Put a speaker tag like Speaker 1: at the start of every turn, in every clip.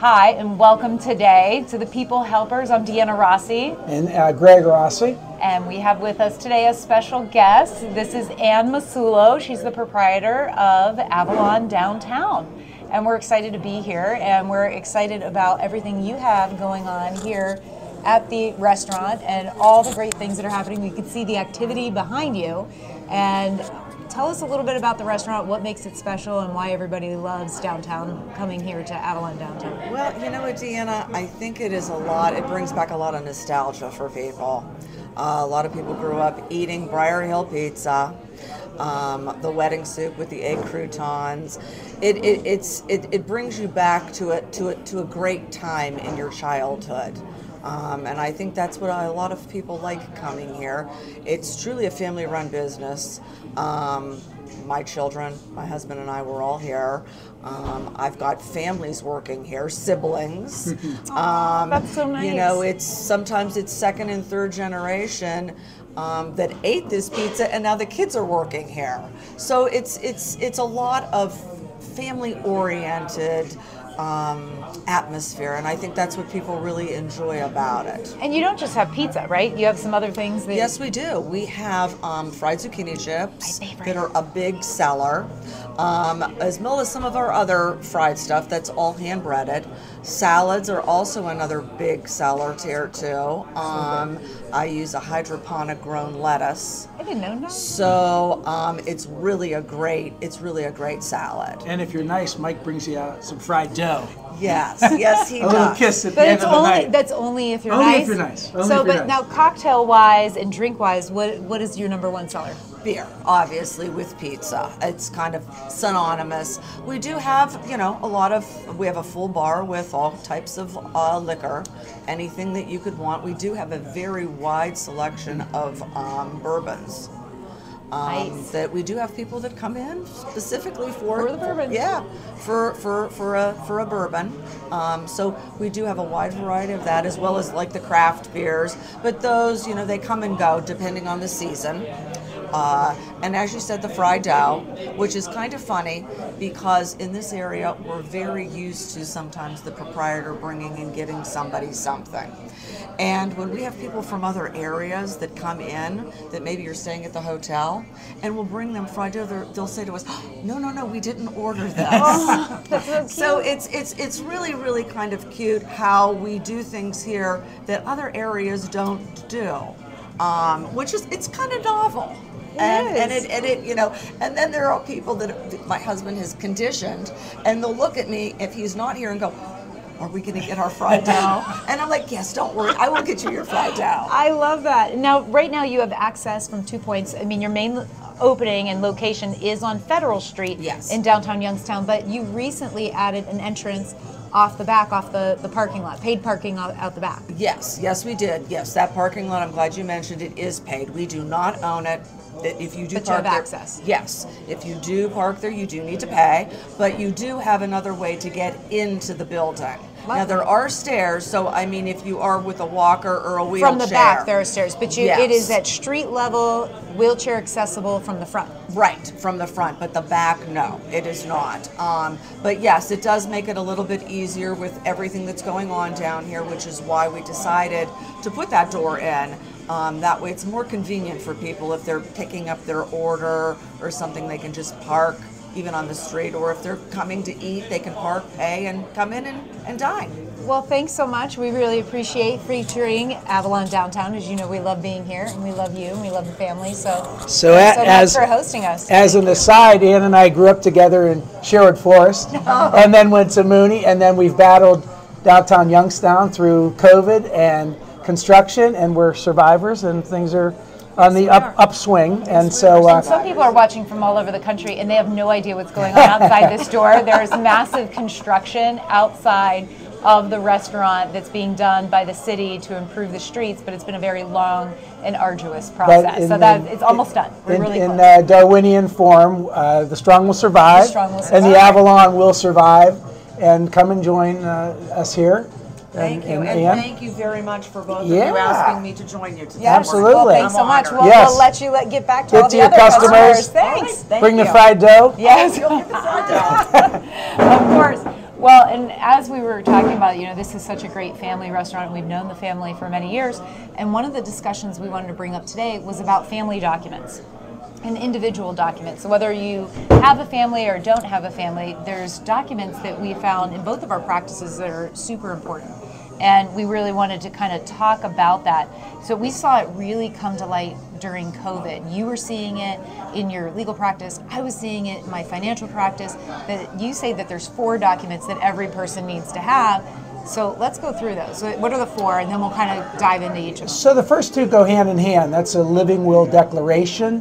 Speaker 1: Hi, and welcome today to the People Helpers. I'm Deanna Rossi,
Speaker 2: and uh, Greg Rossi.
Speaker 1: and we have with us today a special guest. This is Anne Masullo. She's the proprietor of Avalon Downtown. And we're excited to be here, and we're excited about everything you have going on here at the restaurant and all the great things that are happening. We can see the activity behind you. And tell us a little bit about the restaurant, what makes it special, and why everybody loves downtown coming here to Avalon Downtown.
Speaker 3: Well, you know what, Deanna? I think it is a lot. It brings back a lot of nostalgia for people. Uh, a lot of people grew up eating Briar Hill pizza, um, the wedding soup with the egg croutons. It, it, it's, it, it brings you back to a, to, a, to a great time in your childhood. Um, and I think that's what a lot of people like coming here. It's truly a family run business. Um, my children, my husband and I were all here. Um, I've got families working here, siblings. um,
Speaker 1: that's so nice.
Speaker 3: You know, it's sometimes it's second and third generation um, that ate this pizza, and now the kids are working here. So it's it's it's a lot of family oriented um, atmosphere, and I think that's what people really enjoy about it.
Speaker 1: And you don't just have pizza, right? You have some other things that
Speaker 3: Yes, we do. We have um, fried zucchini chips that are a big seller, um, as well as some of our other fried stuff that's all hand breaded. Salads are also another big seller here too. Um, I use a hydroponic grown lettuce,
Speaker 1: I didn't know. No.
Speaker 3: so um, it's really a great. It's really a great salad.
Speaker 2: And if you're nice, Mike brings you out some fried dough.
Speaker 3: Yes, yes, he
Speaker 2: A little
Speaker 3: does.
Speaker 2: kiss at the
Speaker 1: But
Speaker 2: end
Speaker 1: it's
Speaker 2: of the
Speaker 1: only
Speaker 2: night.
Speaker 1: that's only if you're
Speaker 2: Only if
Speaker 1: nice.
Speaker 2: you're nice. Only
Speaker 1: so,
Speaker 2: if you're
Speaker 1: but
Speaker 2: nice.
Speaker 1: now cocktail wise and drink wise, what what is your number one seller?
Speaker 3: Beer, obviously, with pizza. It's kind of synonymous. We do have, you know, a lot of, we have a full bar with all types of uh, liquor, anything that you could want. We do have a very wide selection of um, bourbons. Um,
Speaker 1: Nice.
Speaker 3: That we do have people that come in specifically for,
Speaker 1: For the bourbon.
Speaker 3: Yeah, for for for a for a bourbon. Um, so we do have a wide variety of that, as well as like the craft beers. But those, you know, they come and go depending on the season. Uh, and as you said, the fried dough, which is kind of funny because in this area we're very used to sometimes the proprietor bringing and getting somebody something. And when we have people from other areas that come in, that maybe you're staying at the hotel, and we'll bring them fried dough, they'll say to us, "No, no, no, we didn't order this." so it's it's it's really really kind of cute how we do things here that other areas don't do, um, which is it's kind of novel. And, and it and it you know and then there are people that my husband has conditioned and they'll look at me if he's not here and go are we going to get our fried dough and i'm like yes don't worry i will get you your fried dough
Speaker 1: I love that. Now, right now, you have access from two points. I mean, your main opening and location is on Federal Street
Speaker 3: Yes.
Speaker 1: in downtown Youngstown, but you recently added an entrance off the back, off the, the parking lot, paid parking out, out the back.
Speaker 3: Yes, yes, we did. Yes, that parking lot. I'm glad you mentioned it. Is paid. We do not own it. That If you do
Speaker 1: But you
Speaker 3: park
Speaker 1: have
Speaker 3: there,
Speaker 1: access.
Speaker 3: yes. If you do park there, you do need to pay, but you do have another way to get into the building. Now there are stairs, so I mean, if you are with a walker or a wheelchair,
Speaker 1: From the back, there are stairs, but you, it is at street level, wheelchair accessible from the front.
Speaker 3: Right, from the front, but the back, no, it is not. Um, but yes, it does make it a little bit easier with everything that's going on down here, which is why we decided to put that door in. Um, that way, it's more convenient for people if they're picking up their order or something, they can just park even on the street, or if they're coming to eat, they can park, pay, and come in and, and dine.
Speaker 1: Well, thanks so much. We really appreciate featuring Avalon Downtown. As you know, we love being here, and we love you, and we love the family. So,
Speaker 2: So
Speaker 1: thanks so
Speaker 2: as-
Speaker 1: much for hosting us.
Speaker 2: As an aside, Anne and I grew up together in Sherwood Forest, and then went to Mooney, and then we've battled downtown Youngstown through COVID and construction, and we're survivors, and things are on the up, upswing. And so, uh,
Speaker 1: Some people are watching from all over the country and they have no idea what's going on outside this door. There's massive construction outside of the restaurant that's being done by the city to improve the streets, but it's been a very long and arduous process. so that
Speaker 2: in-
Speaker 1: it's almost done. We're
Speaker 2: in,
Speaker 1: really
Speaker 2: in uh, Darwinian form, uh, the strong will survive,
Speaker 1: The strong will
Speaker 2: and the. Avalon will survive. And come and join uh, us here.
Speaker 3: Thank you, and
Speaker 2: Anne.
Speaker 3: thank you very much for both of
Speaker 2: Yeah.
Speaker 3: you asking me to join you today.
Speaker 2: Absolutely.
Speaker 1: Well, thanks so much. We'll,
Speaker 2: Yes.
Speaker 1: we'll let you let, get back to
Speaker 2: Get
Speaker 1: all
Speaker 2: to
Speaker 1: the
Speaker 2: your
Speaker 1: other
Speaker 2: customers.
Speaker 1: Thanks.
Speaker 3: Thank
Speaker 2: Bring the fried dough.
Speaker 1: Yes,
Speaker 3: You'll get the fried dough.
Speaker 1: of course. Well, and as we were talking about, you know, this is such a great family restaurant. and We've known the family for many years. And one of the discussions we wanted to bring up today was about family documents and individual documents. So whether you have a family or don't have a family, there's documents that we found in both of our practices that are super important. And we really wanted to kind of talk about that. So we saw it really come to light during COVID. You were seeing it in your legal practice. I was seeing it in my financial practice. That you say that there's four documents that every person needs to have. So let's go through those. So what are the four, and then we'll kind of dive into each of them.
Speaker 2: So the first two go hand in hand. That's a living will declaration,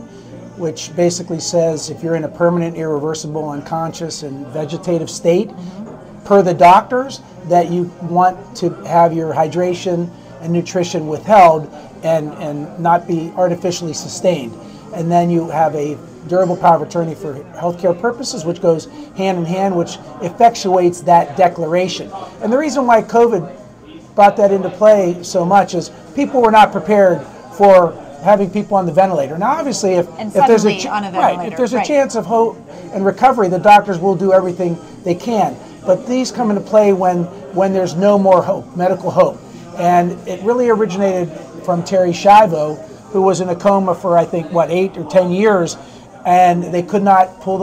Speaker 2: which basically says if you're in a permanent, irreversible, unconscious, and vegetative state, mm-hmm. Per the doctors, that you want to have your hydration and nutrition withheld and, and not be artificially sustained. And then you have a durable power of attorney for healthcare purposes, which goes hand in hand, which effectuates that declaration. And the reason why COVID brought that into play so much is people were not prepared for having people on the ventilator. Now, obviously, if, if there's a
Speaker 1: on a
Speaker 2: right, if there's a
Speaker 1: right.
Speaker 2: chance of hope and recovery, the doctors will do everything they can. But these come into play when when there's no more hope, medical hope, and it really originated from Terri Schiavo, who was in a coma for I think what eight or ten years, and they could not pull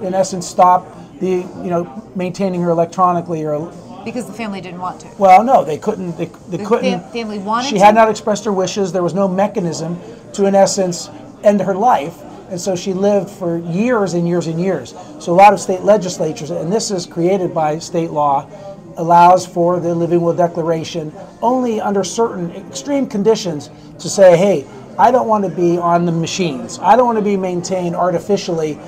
Speaker 2: the, in essence, stop the you know maintaining her electronically or
Speaker 1: Because the family didn't want to.
Speaker 2: well, no, they couldn't. They, they
Speaker 1: The
Speaker 2: couldn't.
Speaker 1: fam- family wanted
Speaker 2: She
Speaker 1: to?
Speaker 2: had not expressed her wishes. There was no mechanism to, in essence, end her life, and so she lived for years and years and years. So a lot of state legislatures, and this is created by state law, allows for the living will declaration only under certain extreme conditions to say, hey, I don't want to be on the machines. I don't want to be maintained artificially.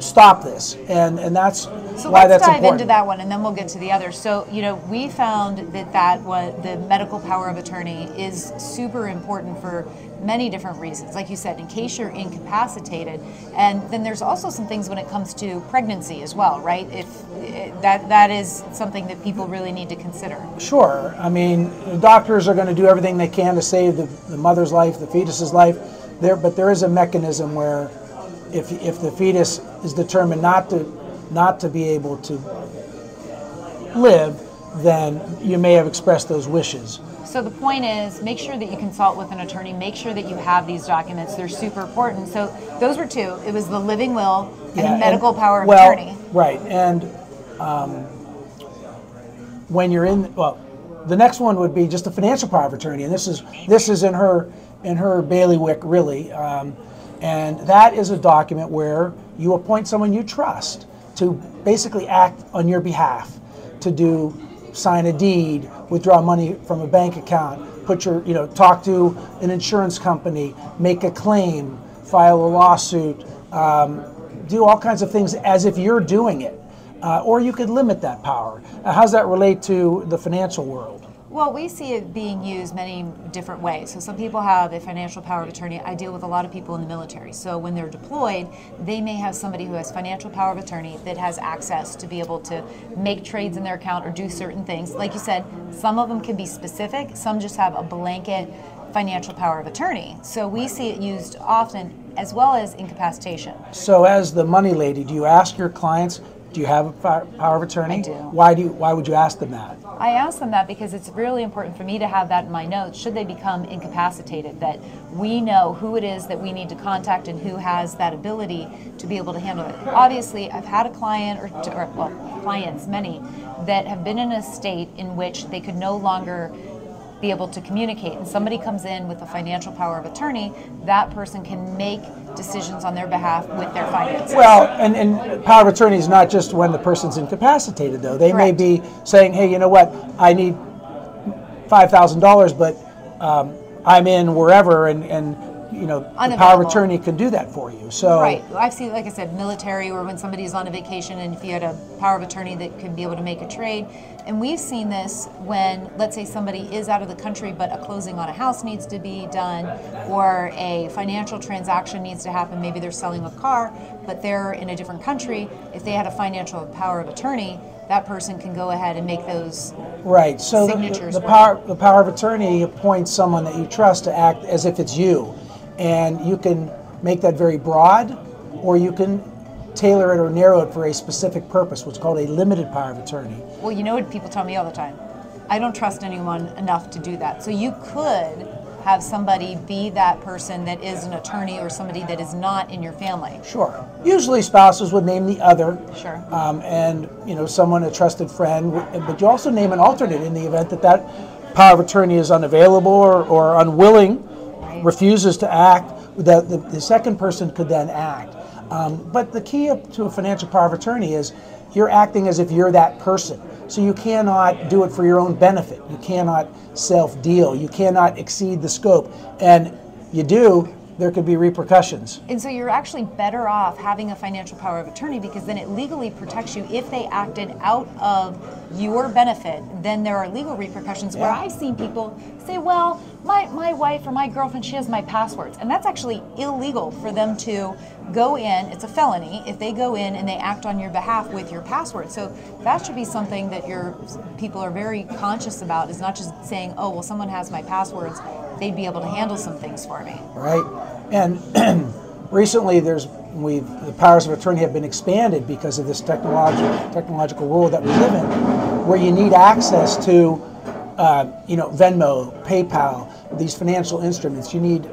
Speaker 2: Stop this, and and that's
Speaker 1: So
Speaker 2: why
Speaker 1: let's
Speaker 2: that's
Speaker 1: dive
Speaker 2: important.
Speaker 1: into that one, and then we'll get to the other. So you know, we found that that was the medical power of attorney is super important for many different reasons. Like you said, in case you're incapacitated, and then there's also some things when it comes to pregnancy as well, right? If eh, that that is something that people really need to consider.
Speaker 2: Sure. I mean, doctors are going to do everything they can to save the, the mother's life, the fetus's life. There, but there is a mechanism where, if if the fetus is determined not to not to be able to live, then you may have expressed those wishes.
Speaker 1: So the point is, make sure that you consult with an attorney. Make sure that you have these documents. They're super important. So those were two. It was the living will and
Speaker 2: Yeah,
Speaker 1: the medical
Speaker 2: and-
Speaker 1: power of
Speaker 2: well,
Speaker 1: attorney.
Speaker 2: Right, and um, when you're in, well, the next one would be just a financial power of attorney, and this is this is in her in her bailiwick really, um, and that is a document where you appoint someone you trust to basically act on your behalf, to do sign a deed, withdraw money from a bank account, put your you know talk to an insurance company, make a claim, file a lawsuit. Um, do all kinds of things as if you're doing it. Uh, or you could limit that power. Uh, how does that relate to the financial world?
Speaker 1: Well, we see it being used many different ways. So some people have a financial power of attorney. I deal with a lot of people in the military. So when they're deployed, they may have somebody who has financial power of attorney that has access to be able to make trades in their account or do certain things. Like you said, some of them can be specific. Some just have a blanket financial power of attorney. So we see it used often as well as incapacitation.
Speaker 2: So, as the money lady, do you ask your clients, do you have a power of attorney?
Speaker 1: I do.
Speaker 2: Why do you, Why would you ask them that?
Speaker 1: I ask them that because it's really important for me to have that in my notes should they become incapacitated, that we know who it is that we need to contact and who has that ability to be able to handle it. Obviously, I've had a client or, or well, clients, many, that have been in a state in which they could no longer be able to communicate. And somebody comes in with a financial power of attorney that person can make decisions on their behalf with their finances.
Speaker 2: Well, and, and power of attorney is not just when the person's incapacitated, though. They may be saying, hey, you know what, I need $5,000, but um, I'm in wherever, and, and you know, the power of attorney can do that for you. So,
Speaker 1: Right. I've seen, like I said, military or when somebody's on a vacation and if you had a power of attorney that could be able to make a trade. And we've seen this when, let's say, somebody is out of the country, but a closing on a house needs to be done or a financial transaction needs to happen. Maybe they're selling a car, but they're in a different country. If they had a financial power of attorney, that person can go ahead and make those.
Speaker 2: Right. So the,
Speaker 1: Signatures
Speaker 2: the power the power of attorney appoints someone that you trust to act as if it's you, and you can make that very broad, or you can tailor it or narrow it for a specific purpose, what's called a limited power of attorney.
Speaker 1: Well, you know what people tell me all the time? I don't trust anyone enough to do that. So you could have somebody be that person that is an attorney or somebody that is not in your family.
Speaker 2: Sure. Usually spouses would name the other.
Speaker 1: Sure.
Speaker 2: Um, and, you know, someone, a trusted friend, but you also name an alternate in the event that that power of attorney is unavailable or, or unwilling. Refuses to act. The, the, the second person could then act. Um, but the key to a financial power of attorney is you're acting as if you're that person. So you cannot do it for your own benefit. You cannot self deal. You cannot exceed the scope. And you do, there could be repercussions.
Speaker 1: And so you're actually better off having a financial power of attorney because then it legally protects you if they acted out of your benefit, then there are legal repercussions where I've seen people say, well, my, my wife or my girlfriend, she has my passwords. And that's actually illegal for them to go in, it's a felony if they go in and they act on your behalf with your password. So that should be something that your people are very conscious about is not just saying, oh, well, someone has my passwords, they'd be able to handle some things for me.
Speaker 2: right? And recently, there's we've the powers of attorney have been expanded because of this technological technological world that we live in, where you need access to, uh, you know, Venmo, PayPal, these financial instruments. You need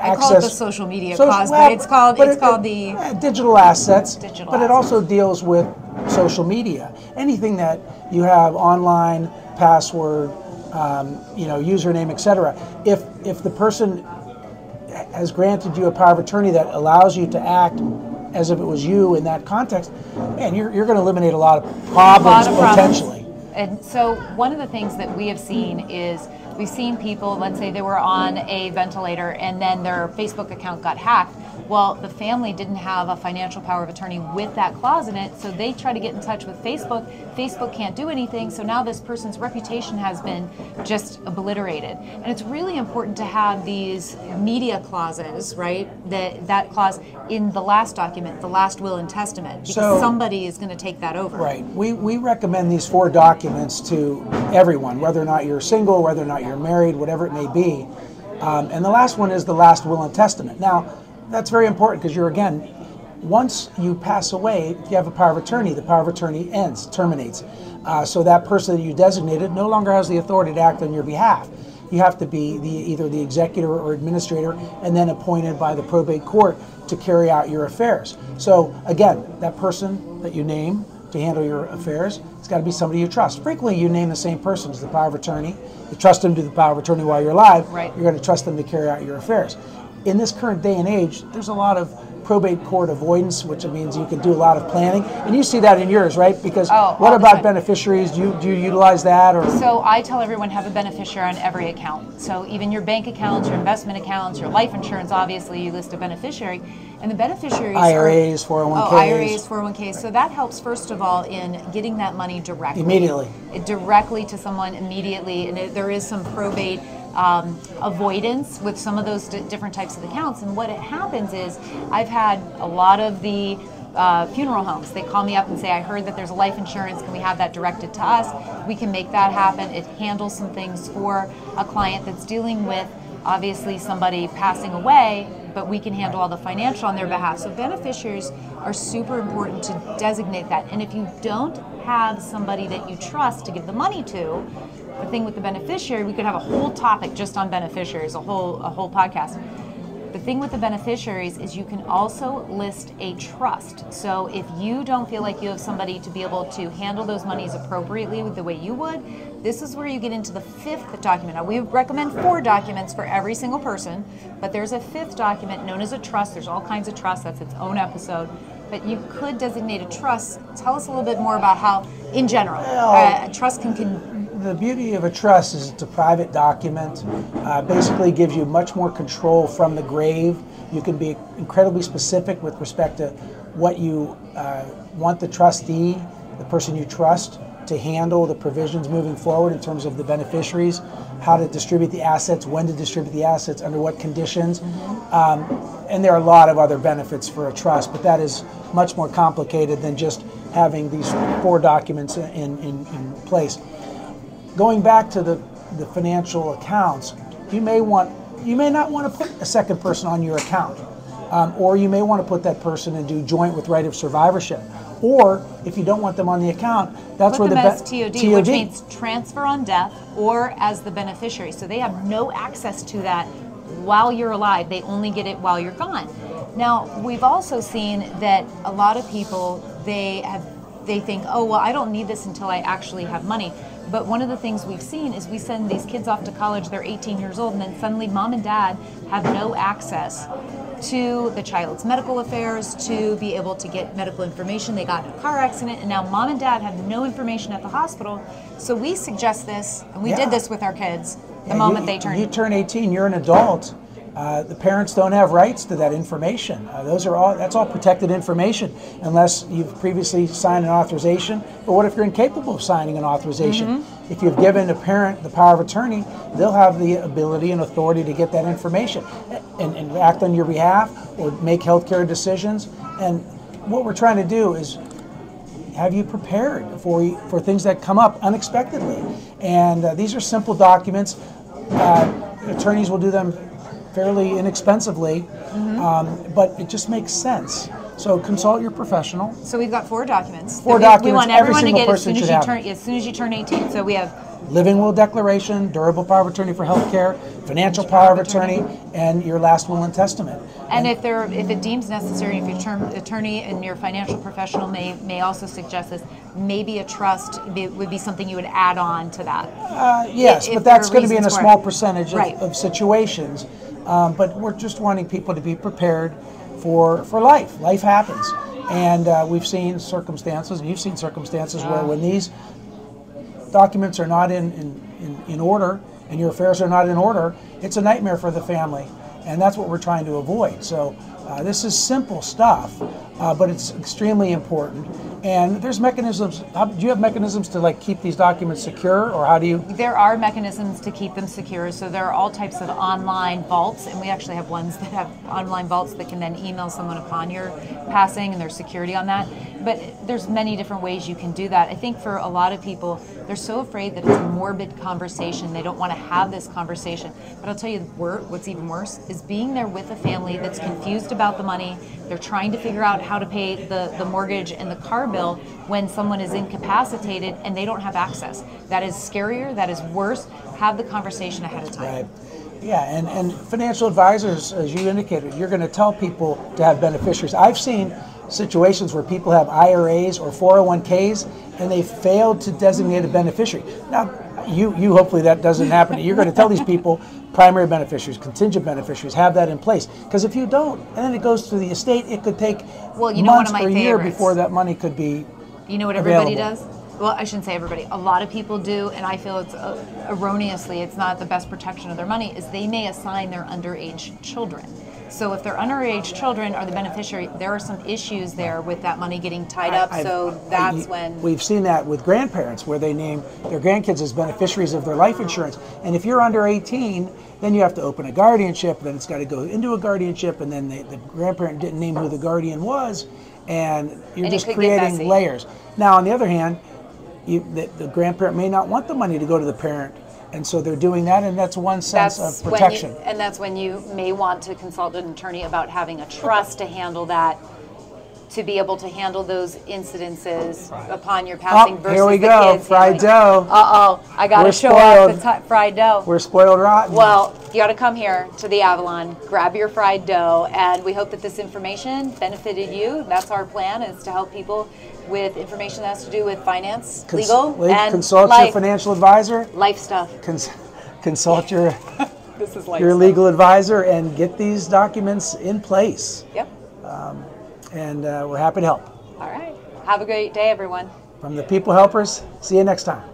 Speaker 1: I call it the social media
Speaker 2: Social-
Speaker 1: cause,
Speaker 2: well,
Speaker 1: but it's called
Speaker 2: but
Speaker 1: it's
Speaker 2: it-
Speaker 1: called the
Speaker 2: uh, digital assets.
Speaker 1: Digital
Speaker 2: but it also deals with social media. Anything that you have online, password, um, you know, username, etc. If if the person has granted you a power of attorney that allows you to act as if it was you in that context, man, you're, you're going to eliminate a lot of problems
Speaker 1: lot of problems.
Speaker 2: potentially.
Speaker 1: And so one of the things that we have seen is we've seen people, let's say they were on a ventilator and then their Facebook account got hacked. Well, the family didn't have a financial power of attorney with that clause in it, so they try to get in touch with Facebook. Facebook can't do anything, so now this person's reputation has been just obliterated. And it's really important to have these media clauses, right? That that clause in the last document, the last will and testament, because
Speaker 2: So-
Speaker 1: somebody is going to take that over.
Speaker 2: Right. We, we recommend these four documents to everyone, whether or not you're single, whether or not you're married, whatever it may be. Um, and the last one is the last will and testament. Now, that's very important because you're, again, once you pass away, if you have a power of attorney, the power of attorney ends, terminates. Uh, so that person that you designated no longer has the authority to act on your behalf. You have to be the, either the executor or administrator and then appointed by the probate court to carry out your affairs. So again, that person that you name to handle your affairs, it's got to be somebody you trust. Frequently, you name the same person as the power of attorney. You trust them to the power of attorney while you're alive.
Speaker 1: Right.
Speaker 2: You're going to trust them to carry out your affairs. In this current day and age, there's a lot of probate court avoidance, which means you can do a lot of planning, and you see that in yours, right? Because
Speaker 1: Oh,
Speaker 2: what about beneficiaries? Do you do you utilize that or?
Speaker 1: So I tell everyone have a beneficiary on every account. So even your bank accounts, your investment accounts, your life insurance, obviously you list a beneficiary, and the beneficiaries
Speaker 2: IRAs,
Speaker 1: are,
Speaker 2: 401ks.
Speaker 1: Oh, IRAs, 401ks. So that helps first of all in getting that money directly.
Speaker 2: Immediately.
Speaker 1: Directly to someone immediately, and it, there is some probate um, avoidance with some of those di- different types of accounts. And what it happens is, I've had a lot of the uh, funeral homes. They call me up and say, "I heard that there's a life insurance. Can we have that directed to us? We can make that happen." It handles some things for a client that's dealing with obviously somebody passing away, but we can handle all the financial on their behalf. So beneficiaries are super important to designate that. And if you don't have somebody that you trust to give the money to, the thing with the beneficiary, we could have a whole topic just on beneficiaries, a whole a whole podcast. The thing with the beneficiaries is you can also list a trust. So if you don't feel like you have somebody to be able to handle those monies appropriately with the way you would, this is where you get into the fifth document. Now we recommend four documents for every single person, but there's a fifth document known as a trust. There's all kinds of trusts. That's its own episode. But you could designate a trust. Tell us a little bit more about how, in general, a trust can, can
Speaker 2: The beauty of a trust is it's a private document. Uh, basically, gives you much more control from the grave. You can be incredibly specific with respect to what you uh, want the trustee, the person you trust, to handle the provisions moving forward in terms of the beneficiaries, how to distribute the assets, when to distribute the assets, under what conditions. Um, and there are a lot of other benefits for a trust, but that is much more complicated than just having these four documents in, in, in place going back to the, the financial accounts, you may want you may not want to put a second person on your account. Um, or you may want to put that person and do joint with right of survivorship. Or if you don't want them on the account, that's
Speaker 1: Put
Speaker 2: where the
Speaker 1: as
Speaker 2: be-
Speaker 1: TOD, which means transfer on death or as the beneficiary. So they have no access to that while you're alive. They only get it while you're gone. Now, we've also seen that a lot of people they have they think, "Oh, well, I don't need this until I actually have money." But one of the things we've seen is we send these kids off to college, they're 18 years old, and then suddenly mom and dad have no access to the child's medical affairs to be able to get medical information. They got in a car accident, and now mom and dad have no information at the hospital. So we suggest this, and we
Speaker 2: Yeah.
Speaker 1: did this with our kids the
Speaker 2: Yeah,
Speaker 1: moment
Speaker 2: you,
Speaker 1: they turn.
Speaker 2: You turn 18, you're an adult. Uh, the parents don't have rights to that information. Uh, those are all that's all protected information unless you've previously signed an authorization. But what if you're incapable of signing an authorization?
Speaker 1: Mm-hmm.
Speaker 2: If you've given a parent the power of attorney, they'll have the ability and authority to get that information and, and act on your behalf or make healthcare decisions. And what we're trying to do is have you prepared for for things that come up unexpectedly. And uh, these are simple documents. Uh, attorneys will do them fairly inexpensively, um, but it just makes sense. So consult your professional.
Speaker 1: so we've got four documents.
Speaker 2: Four
Speaker 1: we, we
Speaker 2: documents,
Speaker 1: want
Speaker 2: every
Speaker 1: everyone to
Speaker 2: single
Speaker 1: get as soon as you turn as soon as you turn 18. So we have
Speaker 2: Living will declaration, durable power of attorney for health care, financial power of attorney, and your last will and testament.
Speaker 1: And if there, if it deems necessary, if your term attorney and your financial professional may may also suggest this, maybe a trust would be something you would add on to that.
Speaker 2: Uh, yes,
Speaker 1: if
Speaker 2: but
Speaker 1: there
Speaker 2: that's going to be in a small percentage of,
Speaker 1: Right.
Speaker 2: of situations. Um, but we're just wanting people to be prepared for for life. Life happens, and uh, we've seen circumstances, and you've seen circumstances where when these documents are not in, in, in, in order and your affairs are not in order, it's a nightmare for the family. And that's what we're trying to avoid. So uh, this is simple stuff, uh, but it's extremely important. And there's mechanisms. Do you have mechanisms to like keep these documents secure, or how do you?
Speaker 1: There are mechanisms to keep them secure. So there are all types of online vaults, and we actually have ones that have online vaults that can then email someone upon your passing, and there's security on that. But there's many different ways you can do that. I think for a lot of people, they're so afraid that it's a morbid conversation. They don't want to have this conversation. But I'll tell you, what's even worse is being there with a family that's confused about the money. They're trying to figure out how to pay the, the mortgage and the car bill when someone is incapacitated and they don't have access. That is scarier, that is worse. Have the conversation ahead of time.
Speaker 2: Right. Yeah, and, and financial advisors, as you indicated, you're going to tell people to have beneficiaries. I've seen situations where people have IRAs or 401ks and they failed to designate a beneficiary. Now, you, you hopefully that doesn't happen. You're going to tell these people primary beneficiaries, contingent beneficiaries, have that in place. Because if you don't, and then it goes to the estate, it could take
Speaker 1: Well, you know one
Speaker 2: months
Speaker 1: of my
Speaker 2: or a year before that money could be.
Speaker 1: You know what everybody
Speaker 2: Available.
Speaker 1: does? Well, I shouldn't say everybody. A lot of people do, and I feel it's uh, erroneously, it's not the best protection of their money, is they may assign their underage children. So if they're underage children are the beneficiary, there are some issues there with that money getting tied up.
Speaker 2: I've-
Speaker 1: so
Speaker 2: I-
Speaker 1: that's when.
Speaker 2: we've seen that with grandparents where they name their grandkids as beneficiaries of their life insurance. And if you're under 18, then you have to open a guardianship. Then it's got to go into a guardianship, and then they, the grandparent didn't name who the guardian was, and you're
Speaker 1: And
Speaker 2: just creating layers. Now, on the other hand, you, the, the grandparent may not want the money to go to the parent, and so they're doing that, and that's one sense
Speaker 1: that's
Speaker 2: of protection.
Speaker 1: you, and that's when you may want to consult an attorney about having a trust to handle that, to be able to handle those incidences upon your passing
Speaker 2: Oh,
Speaker 1: versus
Speaker 2: here we
Speaker 1: the
Speaker 2: go,
Speaker 1: kids
Speaker 2: fried
Speaker 1: handling-
Speaker 2: dough.
Speaker 1: Uh oh, I got to
Speaker 2: We're
Speaker 1: show off the t- fried dough.
Speaker 2: We're spoiled rotten.
Speaker 1: Well, you got to come here to the Avalon, grab your fried dough, and we hope that this information benefited you. That's our plan is to help people with information that has to do with finance,
Speaker 2: Cons-
Speaker 1: legal,
Speaker 2: wait,
Speaker 1: and
Speaker 2: consult
Speaker 1: life,
Speaker 2: your financial advisor.
Speaker 1: life stuff.
Speaker 2: Cons- consult your
Speaker 1: This is
Speaker 2: your
Speaker 1: stuff.
Speaker 2: legal advisor and get these documents in place.
Speaker 1: Yep.
Speaker 2: And uh, we're happy to help.
Speaker 1: All right. Have a great day, everyone.
Speaker 2: From the People Helpers, see you next time.